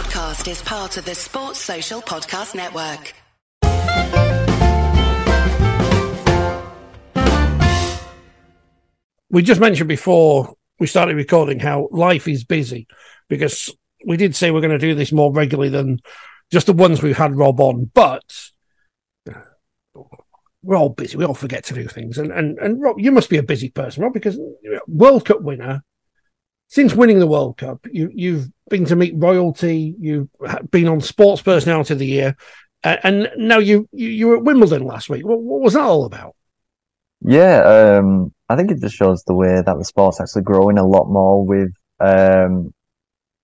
podcast is part of the Sports Social Podcast Network. We just mentioned before we started recording how life is busy because we did say we're going to do this more regularly than just the ones we've had Rob on, but we're all busy. We all forget to do things. And and and Rob, you must be a busy person, Rob, because World Cup winner. Since winning the World Cup, you you've been to meet royalty. You've been on Sports Personality of the Year, uh, and now you, you you were at Wimbledon last week. What, what was that all about? Yeah, um, I think it just shows the way that the sport's actually growing a lot more with um,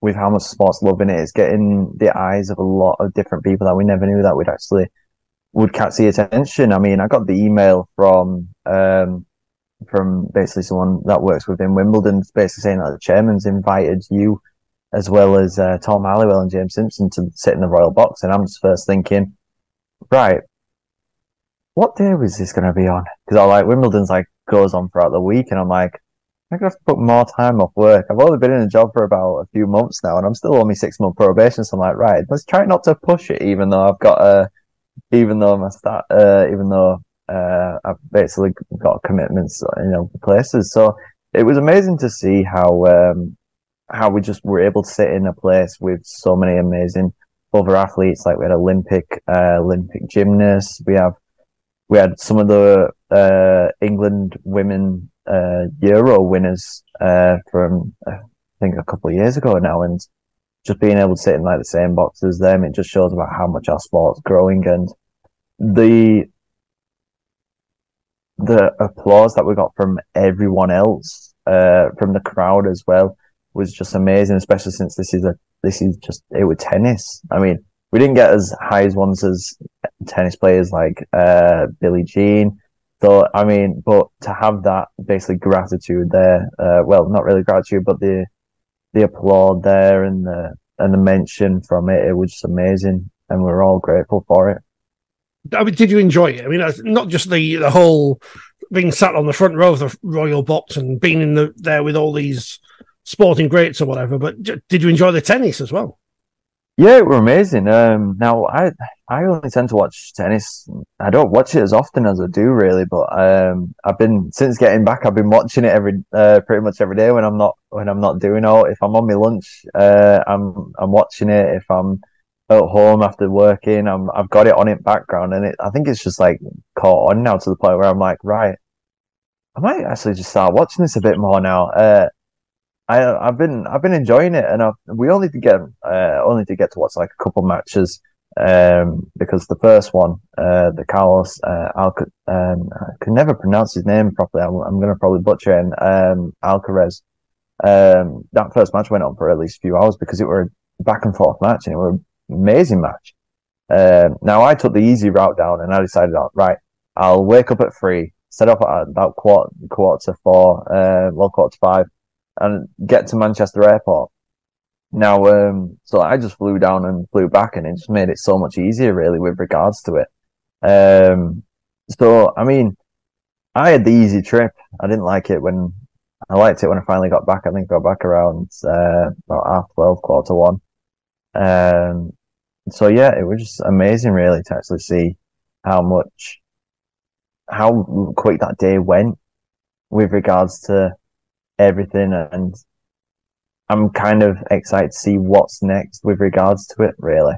with how much sports loving it is getting the eyes of a lot of different people that we never knew that would actually would catch the attention. I mean, I got the email from um, from basically someone that works within Wimbledon, basically saying that the chairman's invited you as well as uh, Tom Halliwell and James Simpson to sit in the royal box, and I'm just first thinking, right, what day was this going to be on? Because I like Wimbledon's like goes on throughout the week, and I'm like, I'm gonna have to put more time off work. I've only been in a job for about a few months now, and I'm still only six month probation. So I'm like, right, let's try not to push it, even though I've got a even though my start, uh, even though uh, I've basically got commitments, you know, places. So it was amazing to see how um, how we just were able to sit in a place with so many amazing other athletes. Like we had Olympic uh, Olympic gymnasts. We have we had some of the uh, England women uh, Euro winners uh, from I think a couple of years ago now, and just being able to sit in like the same box as them, it just shows about how much our sport's growing and the the applause that we got from everyone else, uh, from the crowd as well, was just amazing. Especially since this is a this is just it was tennis. I mean, we didn't get as high as ones as tennis players like uh, Billie Jean. So I mean, but to have that basically gratitude there, uh, well, not really gratitude, but the the applaud there and the and the mention from it, it was just amazing, and we're all grateful for it. I mean, did you enjoy it? I mean, not just the the whole being sat on the front row of the royal box and being in the there with all these sporting greats or whatever, but did you enjoy the tennis as well? Yeah, it were amazing. Um, now I I only tend to watch tennis. I don't watch it as often as I do, really. But um, I've been since getting back. I've been watching it every uh, pretty much every day when I'm not when I'm not doing all. If I'm on my lunch, uh, I'm I'm watching it. If I'm at home after working, I'm I've got it on in background, and it I think it's just like caught on now to the point where I'm like, right, I might actually just start watching this a bit more now. Uh, I I've been I've been enjoying it, and I've, we only to get uh, only to get to watch like a couple matches um, because the first one, uh, the Carlos uh, Alca- um, I can never pronounce his name properly. I'm, I'm going to probably butcher it. Um, Alcaraz. Um, that first match went on for at least a few hours because it were a back and forth match, and it were amazing match. Um, now I took the easy route down, and I decided, right, I'll wake up at three, set up at about quarter quarter to four, uh, well quarter to five and get to Manchester Airport. Now, um, so I just flew down and flew back, and it just made it so much easier, really, with regards to it. Um, so I mean, I had the easy trip. I didn't like it when I liked it when I finally got back. I think I got back around uh, about half twelve, quarter one. Um, so yeah, it was just amazing, really, to actually see how much, how quick that day went with regards to everything and I'm kind of excited to see what's next with regards to it, really.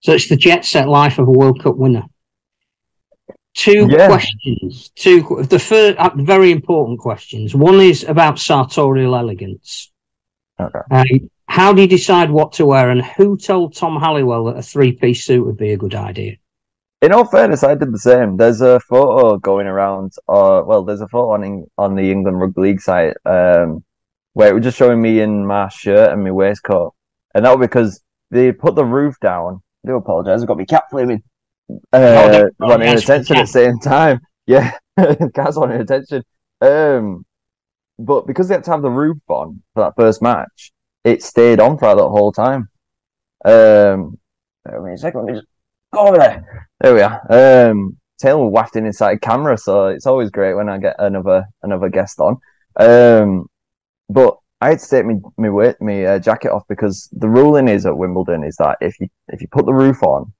So it's the jet set life of a World Cup winner. Two yeah. questions. Two the first uh, very important questions. One is about sartorial elegance. Okay. Uh, how do you decide what to wear, and who told Tom Halliwell that a three-piece suit would be a good idea? in all fairness, I did the same. There's a photo going around, uh, well, there's a photo on on the England Rugby League site, um, where it was just showing me in my shirt and my waistcoat, and that was because they put the roof down. I do apologise. I've got my cat flaming, uh, oh, wanting attention at the same time. Yeah, cat's wanting attention. Um, but because they had to have the roof on for that first match, it stayed on for that whole time. Um, wait a second, just go over there. There we are. Um, Taylor wafting inside camera, so it's always great when I get another another guest on. Um, but I had to take me me me uh, jacket off because the ruling is at Wimbledon is that if you if you put the roof on,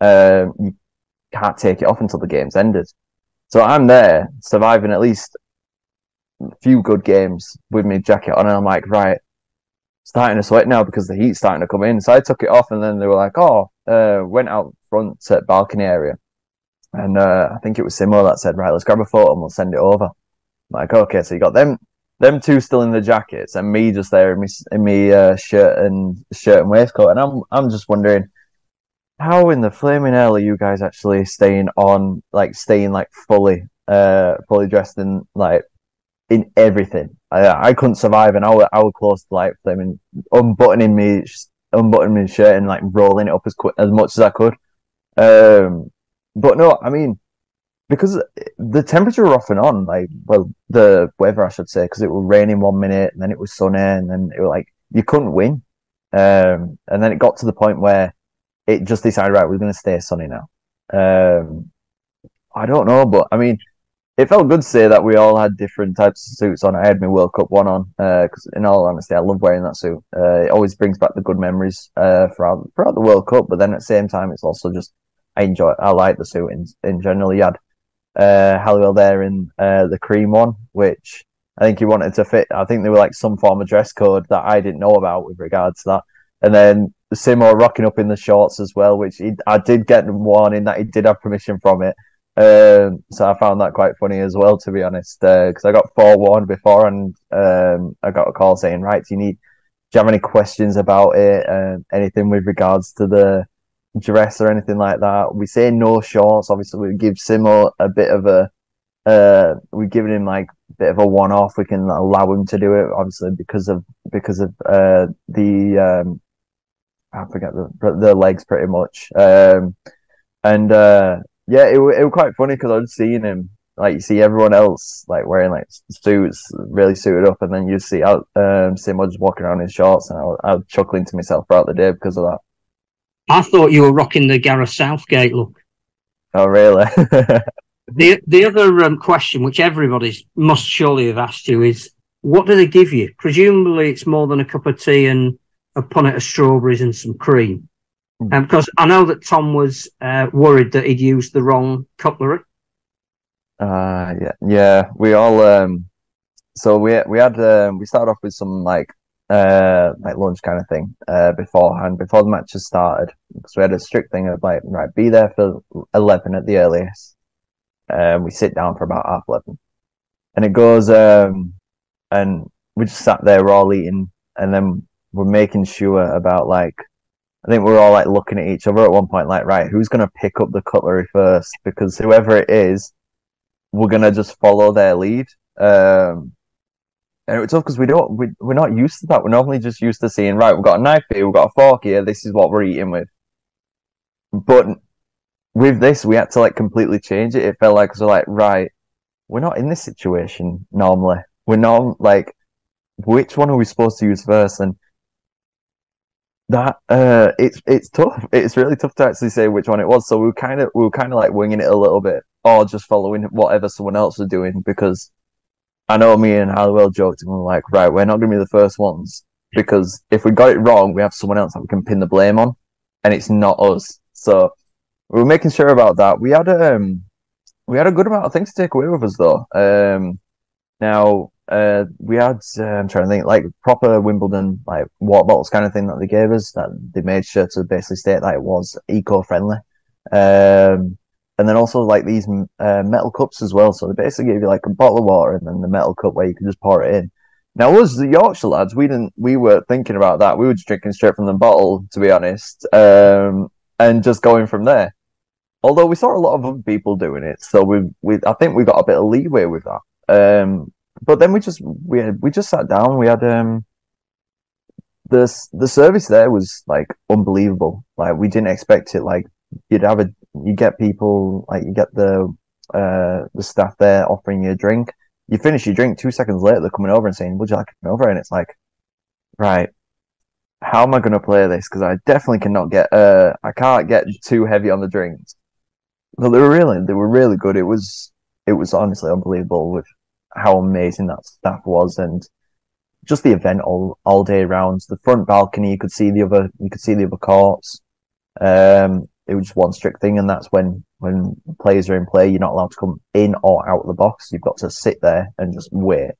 um, you can't take it off until the game's ended. So I'm there surviving at least a few good games with my jacket on, and I'm like, right, starting to sweat now because the heat's starting to come in. So I took it off, and then they were like, oh, uh, went out front at balcony area, and uh, I think it was Simo that said, right, let's grab a photo and we'll send it over. I'm like, okay, so you got them them two still in the jackets and me just there in me in me uh, shirt and shirt and waistcoat, and I'm I'm just wondering how in the flaming hell are you guys actually staying on like staying like fully uh fully dressed in like in everything. I I couldn't survive, and I was close to like flaming unbuttoning me unbuttoning my shirt and like rolling it up as quick as much as I could. Um, but no, I mean because the temperature were off and on, like well, the weather I should say, because it was raining one minute and then it was sunny and then it was like you couldn't win. Um, and then it got to the point where it just decided, right, we're going to stay sunny now. Um, I don't know, but I mean, it felt good to say that we all had different types of suits on. I had my World Cup one on because, uh, in all honesty, I love wearing that suit. Uh, it always brings back the good memories uh, throughout throughout the World Cup. But then at the same time, it's also just I enjoy. I like the suit in in general. You had uh, Halliwell there in uh, the cream one, which I think he wanted to fit. I think there were like some form of dress code that I didn't know about with regards to that. And then Simo rocking up in the shorts as well, which he, I did get warning that he did have permission from it. Um, so I found that quite funny as well, to be honest, because uh, I got forewarned before and um, I got a call saying, right, do you need, do you have any questions about it? Uh, anything with regards to the dress or anything like that? We say no shorts. Obviously, we give Simo a bit of a, uh, we're giving him like a bit of a one off. We can allow him to do it, obviously, because of, because of, uh, the, um, I forget the, the legs pretty much. Um, and, uh, yeah, it, it was quite funny because I was seeing him like you see everyone else like wearing like suits, really suited up, and then you see out um, Simo just walking around in shorts, and I was, I was, chuckling to myself throughout the day because of that. I thought you were rocking the Gareth Southgate look. Oh, really? the the other um, question, which everybody must surely have asked you, is what do they give you? Presumably, it's more than a cup of tea and a punnet of strawberries and some cream. Hmm. Um, because I know that Tom was uh, worried that he'd used the wrong cutlery. Uh, yeah, yeah. We all um, so we we had um, we started off with some like uh like lunch kind of thing uh beforehand before the matches started because we had a strict thing of like right be there for 11 at the earliest and um, we sit down for about half 11 and it goes um and we just sat there we're all eating and then we're making sure about like I think we're all like looking at each other at one point, like, right, who's gonna pick up the cutlery first? Because whoever it is, we're gonna just follow their lead. Um, and it was tough because we don't, we, we're not used to that. We're normally just used to seeing, right, we've got a knife here, we've got a fork here, this is what we're eating with. But with this, we had to like completely change it. It felt like, we're like, right, we're not in this situation normally. We're not like, which one are we supposed to use first? And that uh, it's it's tough. It's really tough to actually say which one it was. So we were kind of we were kind of like winging it a little bit, or just following whatever someone else was doing. Because I know me and Halliwell joked and we are like, right, we're not going to be the first ones because if we got it wrong, we have someone else that we can pin the blame on, and it's not us. So we were making sure about that. We had um we had a good amount of things to take away with us though. Um, now uh, we had uh, I'm trying to think like proper Wimbledon like water bottles kind of thing that they gave us that they made sure to basically state that it was eco friendly. Um, and then also like these uh, metal cups as well. So they basically gave you like a bottle of water and then the metal cup where you can just pour it in. Now, us the Yorkshire lads, we didn't, we were thinking about that. We were just drinking straight from the bottle, to be honest, um, and just going from there. Although we saw a lot of other people doing it, so we, we, I think we got a bit of leeway with that. Um, but then we just we had, we just sat down. We had um the the service there was like unbelievable. Like we didn't expect it. Like you'd have a you get people like you get the uh the staff there offering you a drink. You finish your drink two seconds later, they're coming over and saying, "Would you like an over?" And it's like, right, how am I going to play this? Because I definitely cannot get uh I can't get too heavy on the drinks. But they were really they were really good. It was it was honestly unbelievable with how amazing that staff was and just the event all all day around. The front balcony, you could see the other you could see the other courts. Um, it was just one strict thing, and that's when when players are in play, you're not allowed to come in or out of the box. You've got to sit there and just wait.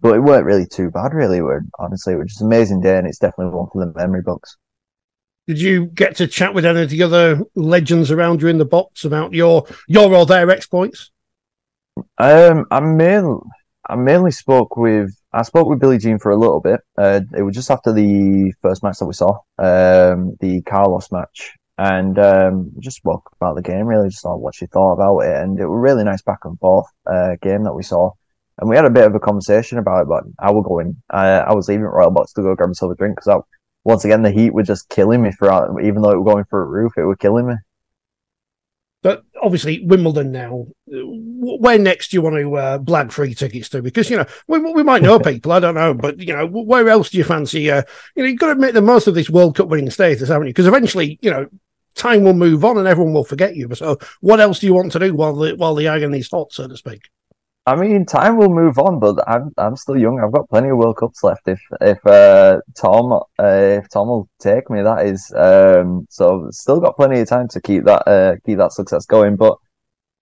But it weren't really too bad, really. It were, honestly, it was just an amazing day, and it's definitely one for the memory books. Did you get to chat with any of the other legends around you in the box about your your or their exploits? Um, I mainly I mainly spoke with I spoke with Billie Jean for a little bit. Uh, it was just after the first match that we saw, um, the Carlos match, and um, just spoke about the game. Really, just what she thought about it, and it was a really nice back and forth uh, game that we saw. And we had a bit of a conversation about it, but I will go in. I, was leaving Royal Box to go grab myself a drink because once again the heat was just killing me for even though it was going for a roof, it was killing me. But obviously, Wimbledon now. Where next do you want to uh, blag free tickets to? Because you know we, we might know people, I don't know, but you know where else do you fancy? Uh, you know you've got to make the most of this World Cup winning status, haven't you? Because eventually, you know, time will move on and everyone will forget you. So, what else do you want to do while the while the agony's hot, so to speak? I mean, time will move on, but I'm I'm still young. I've got plenty of World Cups left. If if uh, Tom uh, if Tom will take me, that is. Um, so still got plenty of time to keep that uh, keep that success going. But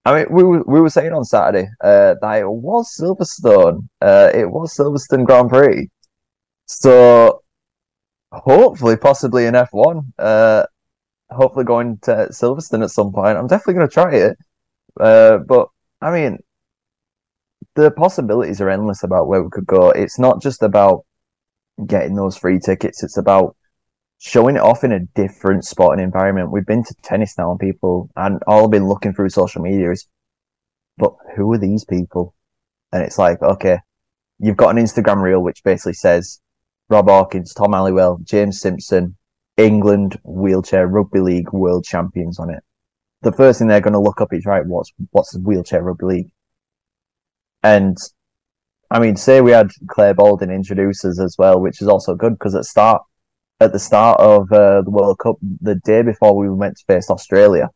I mean, we were, we were saying on Saturday uh, that it was Silverstone. Uh, it was Silverstone Grand Prix. So hopefully, possibly in F1. Uh, hopefully going to Silverstone at some point. I'm definitely going to try it. Uh, but I mean the possibilities are endless about where we could go. It's not just about getting those free tickets. It's about showing it off in a different sporting environment. We've been to tennis now, and people and all I've been looking through social media is, but who are these people? And it's like, okay, you've got an Instagram reel which basically says Rob Hawkins, Tom Halliwell, James Simpson, England wheelchair rugby league world champions on it. The first thing they're going to look up is right, what's what's wheelchair rugby league? And I mean, say we had Clare Balding introduce us as well, which is also good because at start at the start of uh, the World Cup, the day before we went to face Australia,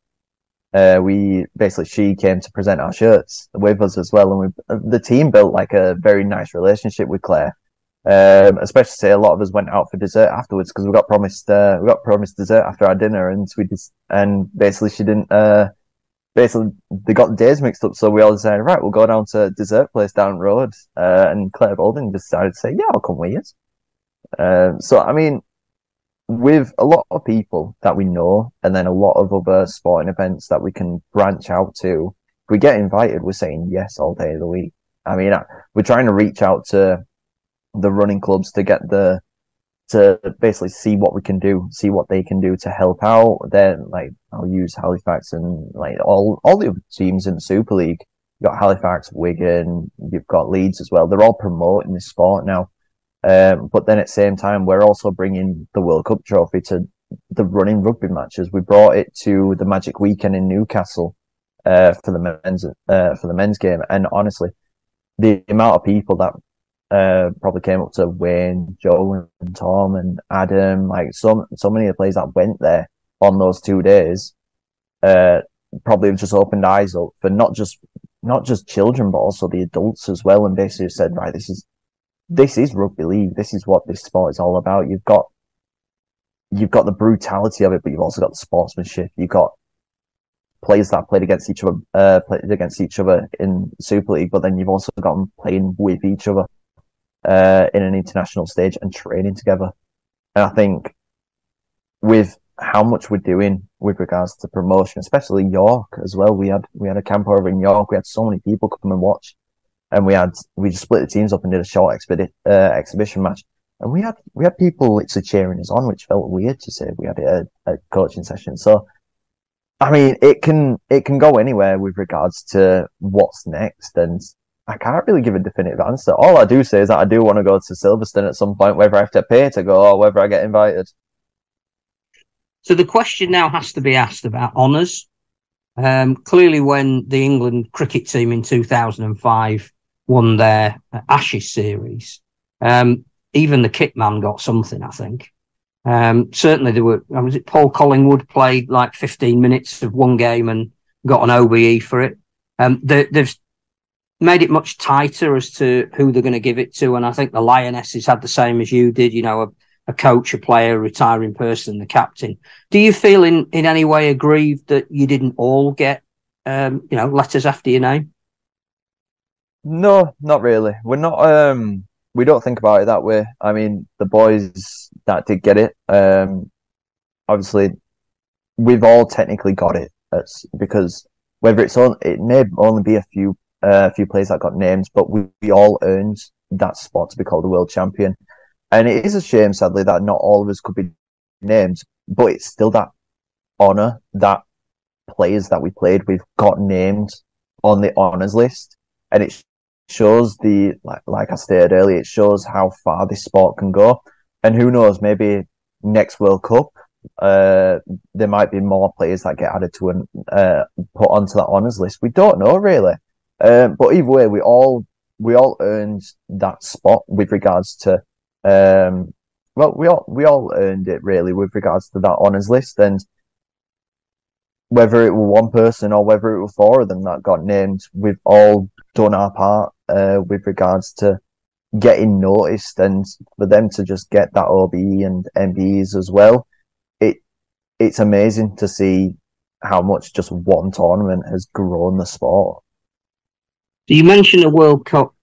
uh, we basically she came to present our shirts with us as well, and we, the team built like a very nice relationship with Claire. Um, especially say a lot of us went out for dessert afterwards because we got promised uh, we got promised dessert after our dinner, and we just and basically she didn't uh, basically they got the days mixed up, so we all decided, right, we'll go down to dessert place down road. Uh, and Clare Balding decided to say, yeah, I'll come with you. Uh, so I mean, with a lot of people that we know, and then a lot of other sporting events that we can branch out to, if we get invited, we're saying yes all day of the week. I mean, we're trying to reach out to the running clubs to get the to basically see what we can do, see what they can do to help out. Then, like, I'll use Halifax and like all all the other teams in the Super League. You've got Halifax, Wigan, you've got Leeds as well. They're all promoting this sport now. Um, but then at the same time, we're also bringing the World Cup trophy to the running rugby matches. We brought it to the Magic Weekend in Newcastle uh, for the men's uh, for the men's game, and honestly, the amount of people that uh, probably came up to Wayne, Joe, and Tom, and Adam. Like so, so many of the players that went there on those two days, uh, probably have just opened eyes up for not just not just children, but also the adults as well, and basically said, right, this is this is rugby league. This is what this sport is all about. You've got you've got the brutality of it, but you've also got the sportsmanship. You've got players that played against each other, uh, played against each other in Super League, but then you've also got them playing with each other uh, in an international stage and training together. And I think with how much we're doing with regards to promotion, especially York as well. We had we had a camp over in York. We had so many people come and watch, and we had we just split the teams up and did a short expedi- uh, exhibition match. And we had we had people literally cheering us on, which felt weird to say. We had a, a coaching session, so I mean, it can it can go anywhere with regards to what's next, and I can't really give a definitive answer. All I do say is that I do want to go to Silverstone at some point, whether I have to pay to go or whether I get invited. So the question now has to be asked about honours. Um, clearly, when the England cricket team in 2005 won their Ashes series, um, even the kit man got something, I think. Um, certainly, there were, was it Paul Collingwood played like 15 minutes of one game and got an OBE for it. Um, there, there's made it much tighter as to who they're going to give it to. And I think the Lionesses had the same as you did, you know, a, a coach, a player, a retiring person, the captain. Do you feel in, in any way aggrieved that you didn't all get, um, you know, letters after your name? No, not really. We're not, um, we don't think about it that way. I mean, the boys that did get it, um, obviously, we've all technically got it. It's because whether it's on, it may only be a few a few players that got names, but we, we all earned that spot to be called a world champion. And it is a shame, sadly, that not all of us could be named, but it's still that honour that players that we played with got named on the honours list. And it shows the, like, like I stated earlier, it shows how far this sport can go. And who knows, maybe next World Cup, uh, there might be more players that get added to and uh, put onto that honours list. We don't know really. Um, but either way, we all we all earned that spot with regards to um, well, we all we all earned it really with regards to that honours list, and whether it were one person or whether it were four of them that got named, we've all done our part uh, with regards to getting noticed, and for them to just get that OBE and MBEs as well, it it's amazing to see how much just one tournament has grown the sport. You mentioned the World Cup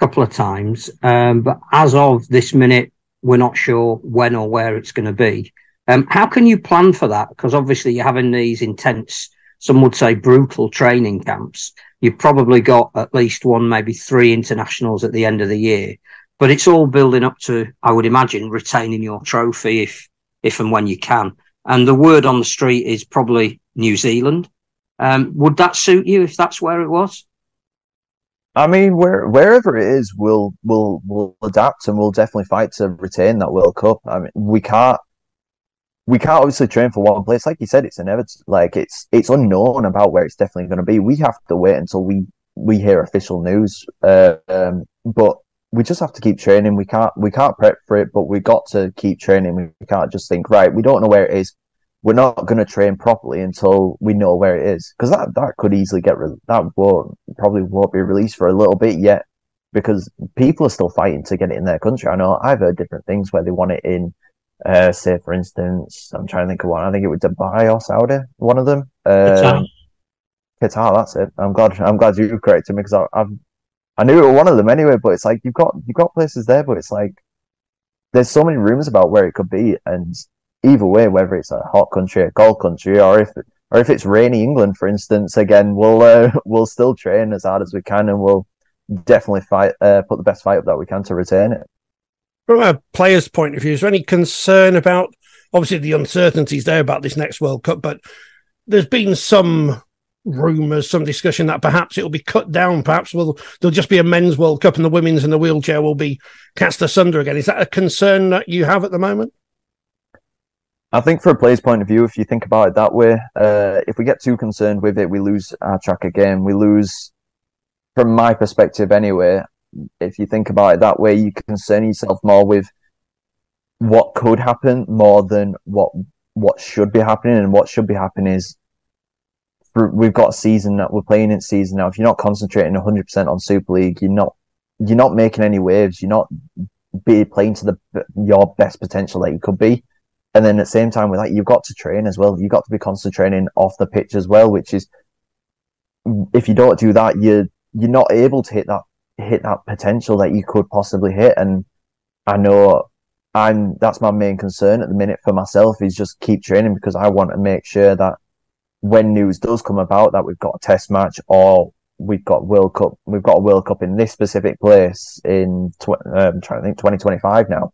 a couple of times, um, but as of this minute, we're not sure when or where it's going to be. Um, how can you plan for that? Because obviously you're having these intense, some would say brutal training camps. You've probably got at least one, maybe three internationals at the end of the year, but it's all building up to, I would imagine, retaining your trophy if, if and when you can. And the word on the street is probably New Zealand. Um, would that suit you if that's where it was? I mean, where wherever it is, we'll we'll we'll adapt and we'll definitely fight to retain that World Cup. I mean, we can't we can't obviously train for one place. Like you said, it's inevitable. Like it's it's unknown about where it's definitely going to be. We have to wait until we we hear official news. Uh, um, but we just have to keep training. We can't we can't prep for it, but we got to keep training. We can't just think right. We don't know where it is we're not going to train properly until we know where it is because that that could easily get re- that won't probably won't be released for a little bit yet because people are still fighting to get it in their country. I know I've heard different things where they want it in, uh, say for instance, I'm trying to think of one. I think it was Dubai or Saudi, one of them. Um, Qatar. That's it. I'm glad. I'm glad you corrected me because I, I've I knew it was one of them anyway. But it's like you've got you've got places there, but it's like there's so many rumors about where it could be, and either way, whether it's a hot country, a cold country, or if or if it's rainy England, for instance, again, we'll uh, we'll still train as hard as we can, and we'll definitely fight, uh, put the best fight up that we can to retain it. From a player's point of view, is there any concern about obviously the uncertainties there about this next World Cup, but there's been some rumours, some discussion that perhaps it will be cut down. Perhaps will there'll just be a men's World Cup and the women's in the wheelchair will be cast asunder again. Is that a concern that you have at the moment? I think for a player's point of view, if you think about it that way, uh, if we get too concerned with it, we lose our track again. We lose, from my perspective anyway, if you think about it that way, you concern yourself more with what could happen more than what what should be happening. And what should be happening is we've got a season that we're playing in season now. If you're not concentrating 100% on Super League, you're not you're not making any waves. You're not be playing to the your best potential that you could be. And then at the same time with that, you've got to train as well. You've got to be constantly training off the pitch as well, which is if you don't do that, you're you're not able to hit that hit that potential that you could possibly hit. And I know I'm that's my main concern at the minute for myself is just keep training because I want to make sure that when news does come about that we've got a test match or we've got World Cup, we've got a World Cup in this specific place in tw- um, trying to think 2025 now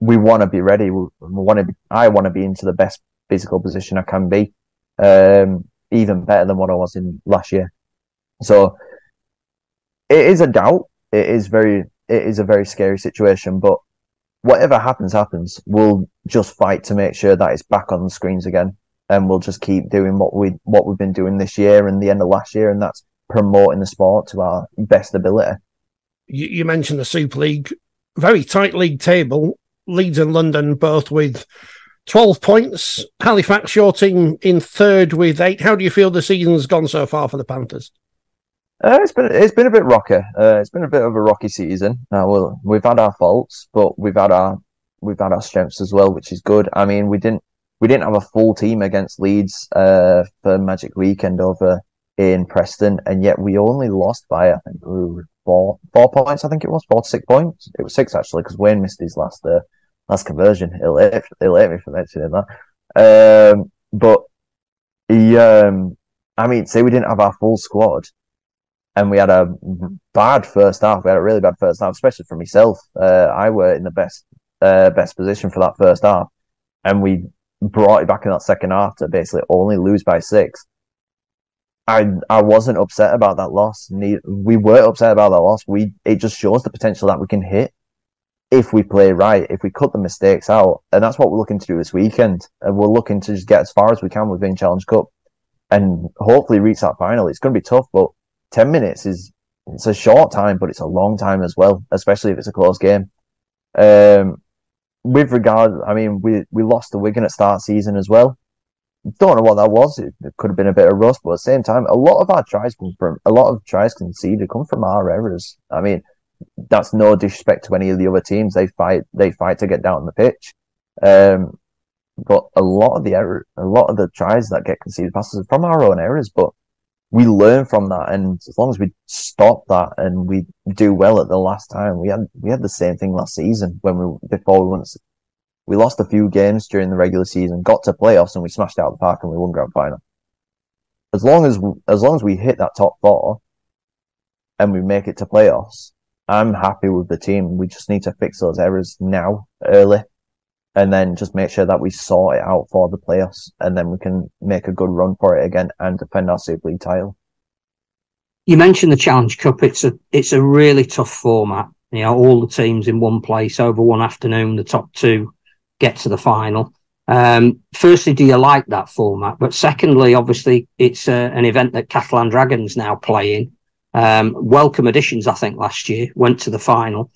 we want to be ready. We, want to. I want to be into the best physical position I can be, um, even better than what I was in last year. So it is a doubt. It is very. It is a very scary situation. But whatever happens, happens. We'll just fight to make sure that it's back on the screens again, and we'll just keep doing what we what we've been doing this year and the end of last year, and that's promoting the sport to our best ability. You, you mentioned the Super League, very tight league table Leeds and London both with 12 points. Halifax, your team in third with eight. How do you feel the season's gone so far for the Panthers? Uh, it's been it's been a bit rocky. Uh, it's been a bit of a rocky season. Uh, well, we've had our faults, but we've had our we've had our strengths as well, which is good. I mean, we didn't we didn't have a full team against Leeds uh, for Magic Weekend over in Preston, and yet we only lost by I think four four points. I think it was four six points. It was six actually because Wayne missed his last uh, last conversion. He'll hate, he'll hate me for mentioning that. Um, but he, um, I mean, say we didn't have our full squad, and we had a bad first half. We had a really bad first half, especially for myself. Uh, I were in the best uh, best position for that first half, and we brought it back in that second half to basically only lose by six. I I wasn't upset about that loss. We were upset about that loss. We it just shows the potential that we can hit if we play right, if we cut the mistakes out, and that's what we're looking to do this weekend. And we're looking to just get as far as we can within Challenge Cup, and hopefully reach that final. It's going to be tough, but ten minutes is it's a short time, but it's a long time as well, especially if it's a close game. Um, with regard, I mean, we we lost the Wigan at start season as well don't know what that was. It, it, could have been a bit of rust, but at the same time, a lot of our tries come from a lot of tries conceded come from our errors. I mean, that's no disrespect to any of the other teams. They fight, they fight to get down the pitch. Um, but a lot of the error, a lot of the tries that get conceded passes are from our own errors. But we learn from that, and as long as we stop that and we do well at the last time, we had we had the same thing last season when we before we went we lost a few games during the regular season, got to playoffs, and we smashed out the park and we won grand final. As long as as long as we hit that top four and we make it to playoffs, I'm happy with the team. We just need to fix those errors now, early, and then just make sure that we sort it out for the playoffs, and then we can make a good run for it again and defend our Super League title. You mentioned the Challenge Cup. It's a it's a really tough format. You know, all the teams in one place over one afternoon. The top two get to the final. Um, firstly, do you like that format? But secondly, obviously, it's uh, an event that Catalan Dragons now playing. Um, welcome additions, I think, last year went to the final.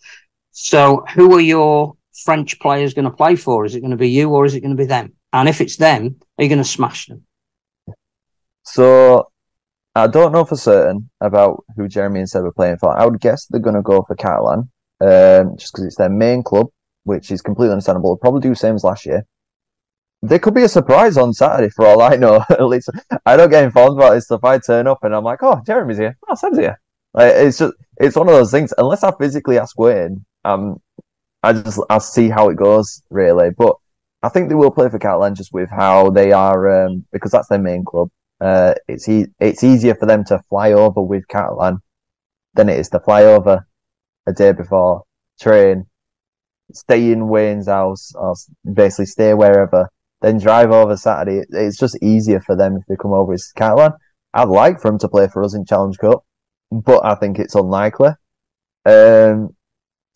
So, who are your French players going to play for? Is it going to be you or is it going to be them? And if it's them, are you going to smash them? So, I don't know for certain about who Jeremy and Seb are playing for. I would guess they're going to go for Catalan, um, just because it's their main club which is completely understandable. They'll probably do the same as last year. There could be a surprise on Saturday for all I know. At least I don't get informed about this stuff. I turn up and I'm like, oh, Jeremy's here. Oh, Sam's here. Like, it's just it's one of those things. Unless I physically ask Wayne, um, I just I'll see how it goes really. But I think they will play for Catalan just with how they are um, because that's their main club. Uh, it's e- it's easier for them to fly over with Catalan than it is to fly over a day before, train, stay in Wayne's house or basically stay wherever, then drive over Saturday. It's just easier for them if they come over. It's Catalan. I'd like for him to play for us in Challenge Cup, but I think it's unlikely. Um,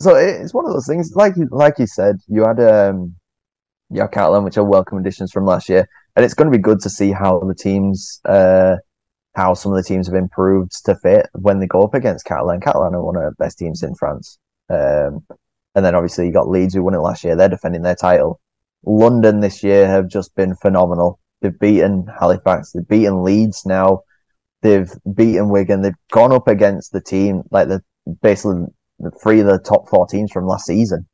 so it's one of those things. Like like you said, you had um, you had Catalan, which are welcome additions from last year, and it's going to be good to see how the teams, uh, how some of the teams have improved to fit when they go up against Catalan. Catalan are one of the best teams in France. Um, and then obviously you got Leeds who won it last year. They're defending their title. London this year have just been phenomenal. They've beaten Halifax. They've beaten Leeds now. They've beaten Wigan. They've gone up against the team, like the basically the three of the top four teams from last season.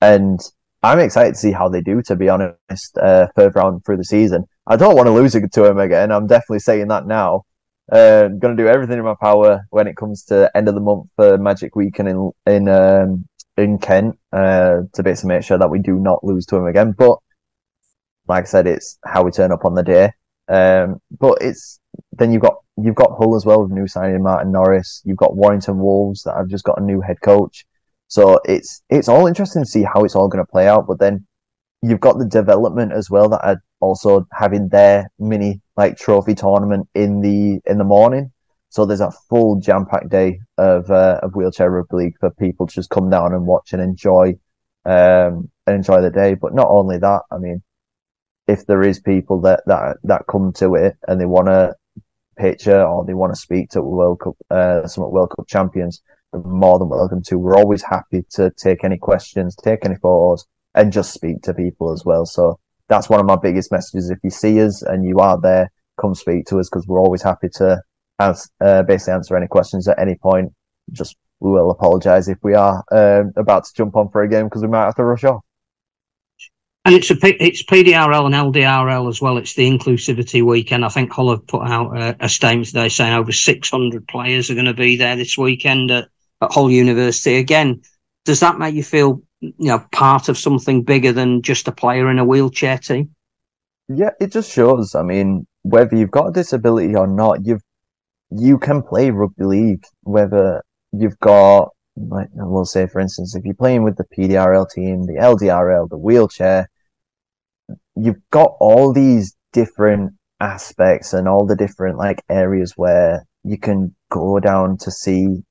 And I'm excited to see how they do, to be honest, uh, further on through the season. I don't want to lose it to them again. I'm definitely saying that now. Uh, going to do everything in my power when it comes to end of the month for Magic Weekend in in um, in Kent uh, to basically make sure that we do not lose to him again. But like I said, it's how we turn up on the day. Um, but it's then you've got you've got Hull as well with new signing Martin Norris. You've got Warrington Wolves that have just got a new head coach. So it's it's all interesting to see how it's all going to play out. But then you've got the development as well that are also having their mini like trophy tournament in the in the morning. So there's a full jam packed day of uh, of wheelchair rugby league for people to just come down and watch and enjoy um, and enjoy the day. But not only that, I mean, if there is people that that that come to it and they want to picture or they want to speak to World Cup uh, some World Cup champions, they're more than welcome to. We're always happy to take any questions, take any photos, and just speak to people as well. So that's one of my biggest messages. If you see us and you are there, come speak to us because we're always happy to as uh, basically answer any questions at any point. Just we will apologise if we are uh, about to jump on for a game because we might have to rush off. And it's a it's PDRL and LDRL as well. It's the inclusivity weekend. I think Hull have put out a, a statement today saying over 600 players are going to be there this weekend at, at Hull University. Again, does that make you feel you know part of something bigger than just a player in a wheelchair team? Yeah, it just shows. I mean, whether you've got a disability or not, you've you can play rugby league. Whether you've got like we'll say for instance, if you're playing with the PDRL team, the LDRL, the wheelchair, you've got all these different aspects and all the different like areas where you can go down to see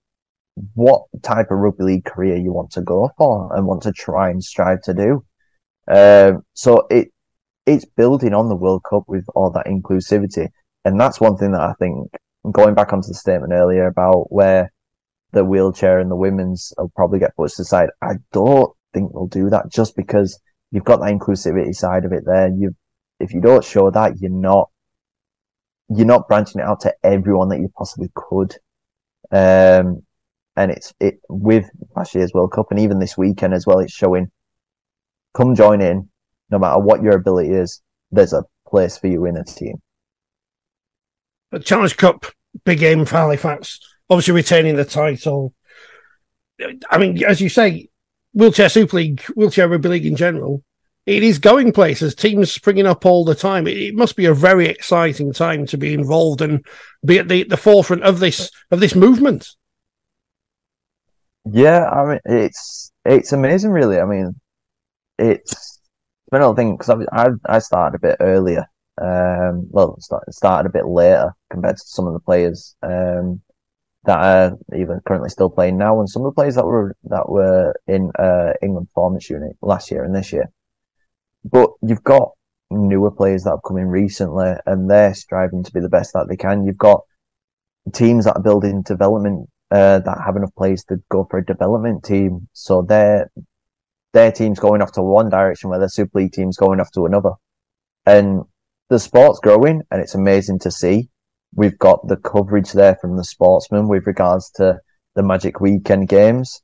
what type of rugby league career you want to go for and want to try and strive to do. Um, so it it's building on the World Cup with all that inclusivity, and that's one thing that I think. Going back onto the statement earlier about where the wheelchair and the women's will probably get pushed aside, I don't think they'll do that just because you've got that inclusivity side of it there. You, if you don't show that, you're not, you're not branching it out to everyone that you possibly could. Um, and it's it with last year's World Cup and even this weekend as well. It's showing, come join in, no matter what your ability is. There's a place for you in a team. Challenge Cup, big game for Halifax. Obviously retaining the title. I mean, as you say, wheelchair Super League, wheelchair rugby league in general, it is going places. Teams springing up all the time. It, it, must be a very exciting time to be involved and be at the, the forefront of this of this movement. Yeah, I mean it's it's amazing, really. I mean, it's been a thing because I, I started a bit earlier. Um, well, started a bit later compared to some of the players. Um, that are even currently still playing now, and some of the players that were that were in uh, England performance unit last year and this year. But you've got newer players that have come in recently, and they're striving to be the best that they can. You've got teams that are building development uh, that have enough players to go for a development team, so their their team's going off to one direction, where their Super League team's going off to another, and the sport's growing, and it's amazing to see we've got the coverage there from the sportsman with regards to the Magic Weekend games.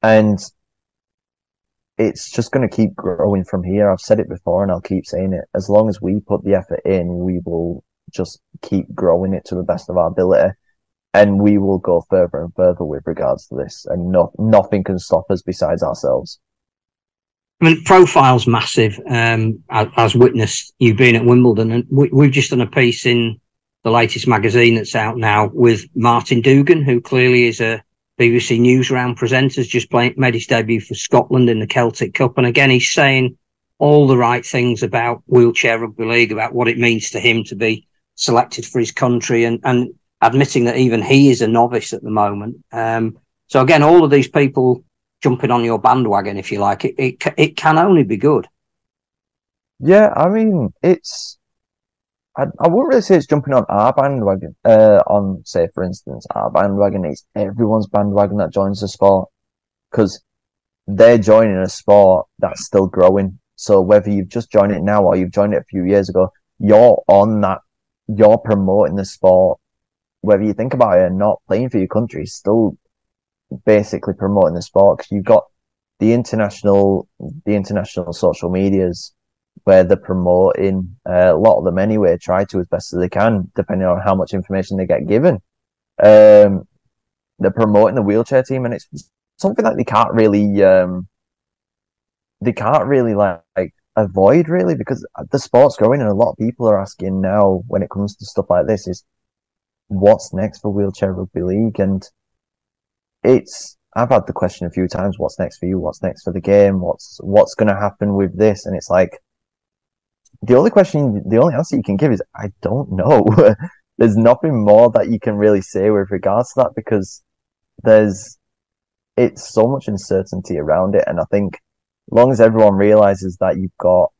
And it's just going to keep growing from here. I've said it before and I'll keep saying it. As long as we put the effort in, we will just keep growing it to the best of our ability. And we will go further and further with regards to this. And no, nothing can stop us besides ourselves. I mean, profile's massive, um, as, as witnessed you being at Wimbledon. And we, we've just done a piece in the latest magazine that's out now with Martin Dougan, who clearly is a BBC Newsround presenter, has just played, made his debut for Scotland in the Celtic Cup. And again, he's saying all the right things about wheelchair rugby league, about what it means to him to be selected for his country and, and admitting that even he is a novice at the moment. Um, so again, all of these people jumping on your bandwagon, if you like, it, it, it can only be good. Yeah, I mean, it's I, I wouldn't really say it's jumping on our bandwagon, uh, on, say, for instance, our bandwagon. It's everyone's bandwagon that joins the sport because they're joining a sport that's still growing. So whether you've just joined it now or you've joined it a few years ago, you're on that, you're promoting the sport. Whether you think about it or not playing for your country, still basically promoting the sport because you've got the international, the international social medias where they're promoting uh, a lot of them anyway, try to as best as they can, depending on how much information they get given. Um, they're promoting the wheelchair team, and it's something that they can't really, um, they can't really like, like avoid really because the sport's growing, and a lot of people are asking now when it comes to stuff like this is what's next for wheelchair rugby league, and it's I've had the question a few times, what's next for you? What's next for the game? What's what's going to happen with this? And it's like the only question, the only answer you can give is, I don't know. there's nothing more that you can really say with regards to that because there's, it's so much uncertainty around it. And I think as long as everyone realizes that you've got,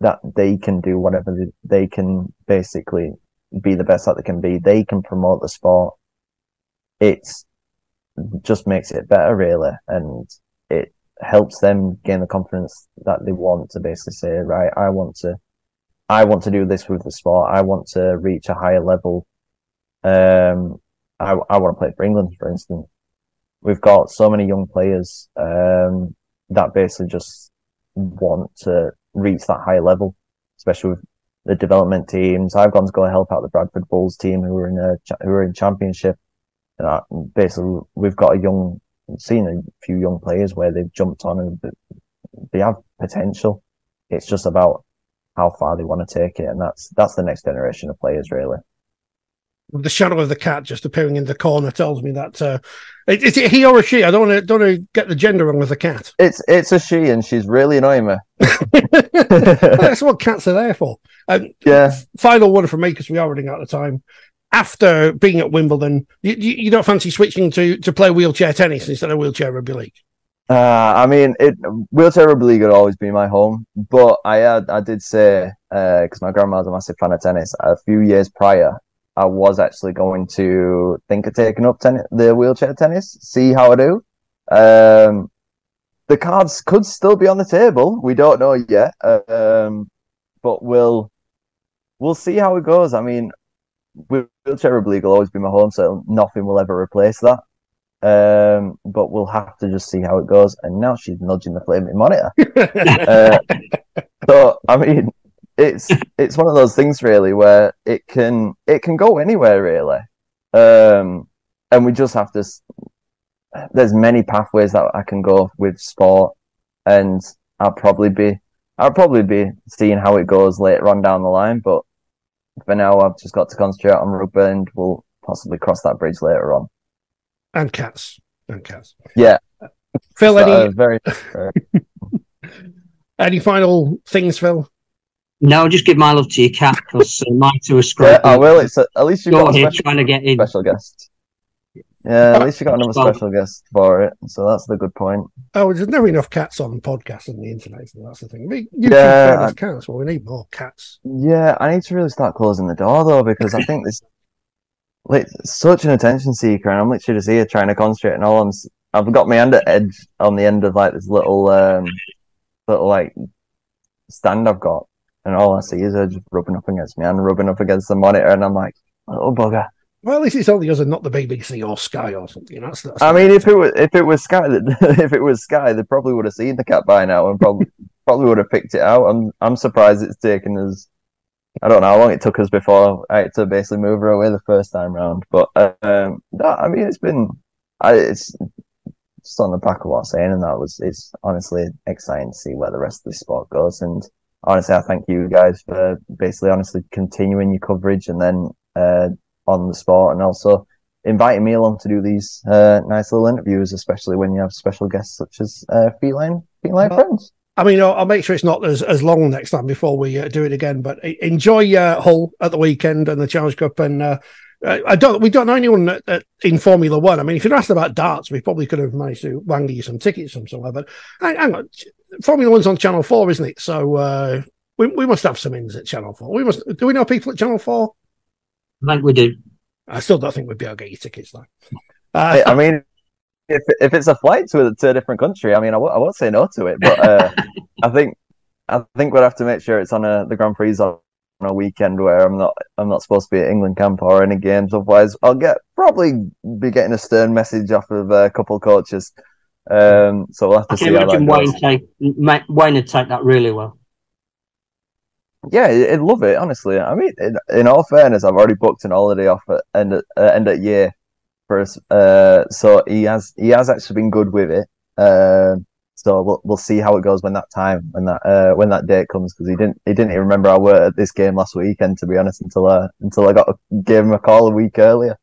that they can do whatever they, they can basically be the best that they can be, they can promote the sport. It's just makes it better really. And it helps them gain the confidence that they want to basically say, right, I want to I want to do this with the sport. I want to reach a higher level Um, I, I want to play for England, for instance. We've got so many young players um, that basically just want to reach that high level, especially with the development teams. I've gone to go help out the Bradford Bulls team who are in a who are in championship. And basically, we've got a young, seen a few young players where they've jumped on and they have potential. It's just about how far they want to take it, and that's that's the next generation of players, really. The shadow of the cat just appearing in the corner tells me that uh, is it he or a she? I don't want to don't want to get the gender wrong with the cat. It's it's a she, and she's really annoying me. that's what cats are there for. Um, yeah. Final one for me because we are running out of time. After being at Wimbledon, you, you, don't fancy switching to to play wheelchair tennis instead of wheelchair rugby league? Uh, I mean, it wheelchair rugby league would always be my home, but I had I did say because uh, my grandma's a massive fan of tennis. A few years prior, I was actually going to think of taking up ten- the wheelchair tennis, see how I do. Um, the cards could still be on the table. We don't know yet, um, but we'll we'll see how it goes. I mean, wheelchair rugby league will always be my home, so nothing will ever replace that. Um, but we'll have to just see how it goes. And now she's nudging the flaming monitor. uh, so I mean, it's it's one of those things really where it can it can go anywhere really, um, and we just have to. There's many pathways that I can go with sport, and I'll probably be I'll probably be seeing how it goes later on down the line. But for now, I've just got to concentrate on rugby, and we'll possibly cross that bridge later on and cats and cats. Yeah, Phil. Any uh, very, very... any final things, Phil? No, just give my love to your cat because uh, my two are scraping. Yeah, I will. It's a, at least you've got a special, trying to get in. special guest. Yeah, at least you got another special guest for it, so that's the good point. Oh, there's never enough cats on podcasts and the internet. So that's the thing. We, you yeah, I, cats. Well, we need more cats. Yeah, I need to really start closing the door though because I think this like such an attention seeker, and I'm literally just here trying to concentrate. And all I'm, I've got my hand at edge on the end of like this little, um, little like stand I've got, and all I see is her just rubbing up against me and rubbing up against the monitor, and I'm like, oh bugger. Well, at least it's only us and not the BBC or Sky or something. That's, that's I mean, if it was if it was Sky, if it was Sky, they probably would have seen the cat by now and probably probably would have picked it out. I'm I'm surprised it's taken us I don't know how long it took us before I had to basically move her away the first time round. But um, no, I mean, it's been, I, it's just on the back of what I'm saying, and that was, it's honestly exciting to see where the rest of the sport goes. And honestly, I thank you guys for basically honestly continuing your coverage and then uh, on the sport, and also inviting me along to do these uh, nice little interviews, especially when you have special guests such as uh, feline feline well, friends. I mean, I'll, I'll, make sure it's not as, as long next time before we uh, do it again. But enjoy uh, Hull at the weekend and the Challenge Cup. And uh, I don't, we don't know anyone at, at, in Formula One. I mean, if you'd asked about darts, we probably could have managed to wangle you some tickets from somewhere. But hang, hang on, Formula One's on Channel Four, isn't it? So uh, we we must have some ins at Channel Four. We must. Do we know people at Channel Four? I think we do. I still don't think we'd be able to get you tickets though. Uh, I mean, if if it's a flight to a, to a different country, I mean, I w- I won't say no to it, but uh, I think I think we'd have to make sure it's on a the Grand Prix on a weekend where I'm not I'm not supposed to be at England camp or any games. Otherwise, I'll get probably be getting a stern message off of a couple of coaches. Um, so we'll have to I see how that Wayne goes. Take, Wayne would take that really well. Yeah, I'd love it. Honestly, I mean, in, in all fairness, I've already booked an holiday off at end of, uh, end of year for us. Uh, so he has he has actually been good with it. Uh, so we'll we'll see how it goes when that time when that uh, when that date comes because he didn't he didn't even remember I were at this game last weekend to be honest until uh, until I got gave him a call a week earlier.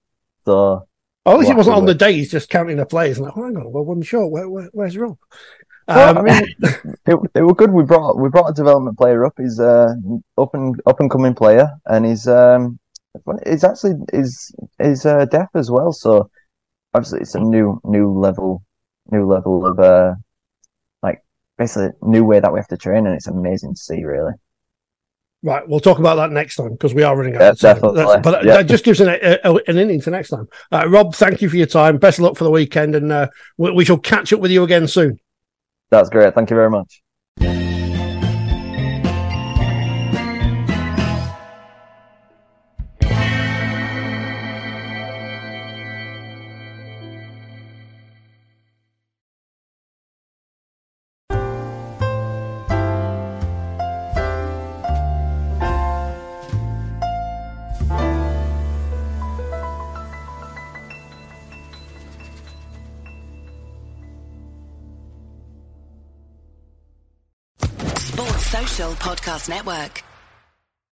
So oh, at least it wasn't on the day. He's just counting the players. And like, oh, hang on, well, one short. Where, where, where's Rob? Um, well, I mean, it, it were good. We brought we brought a development player up. He's uh up and up and coming player, and he's um he's actually is is uh, deaf as well. So obviously, it's a new new level new level of uh like basically new way that we have to train, and it's amazing to see, really. Right, we'll talk about that next time because we are running out yeah, of time. Definitely. but yeah. that just gives an, a, an inning to next time. Uh, Rob, thank you for your time. Best of luck for the weekend, and uh, we, we shall catch up with you again soon. That's great. Thank you very much. Podcast Network.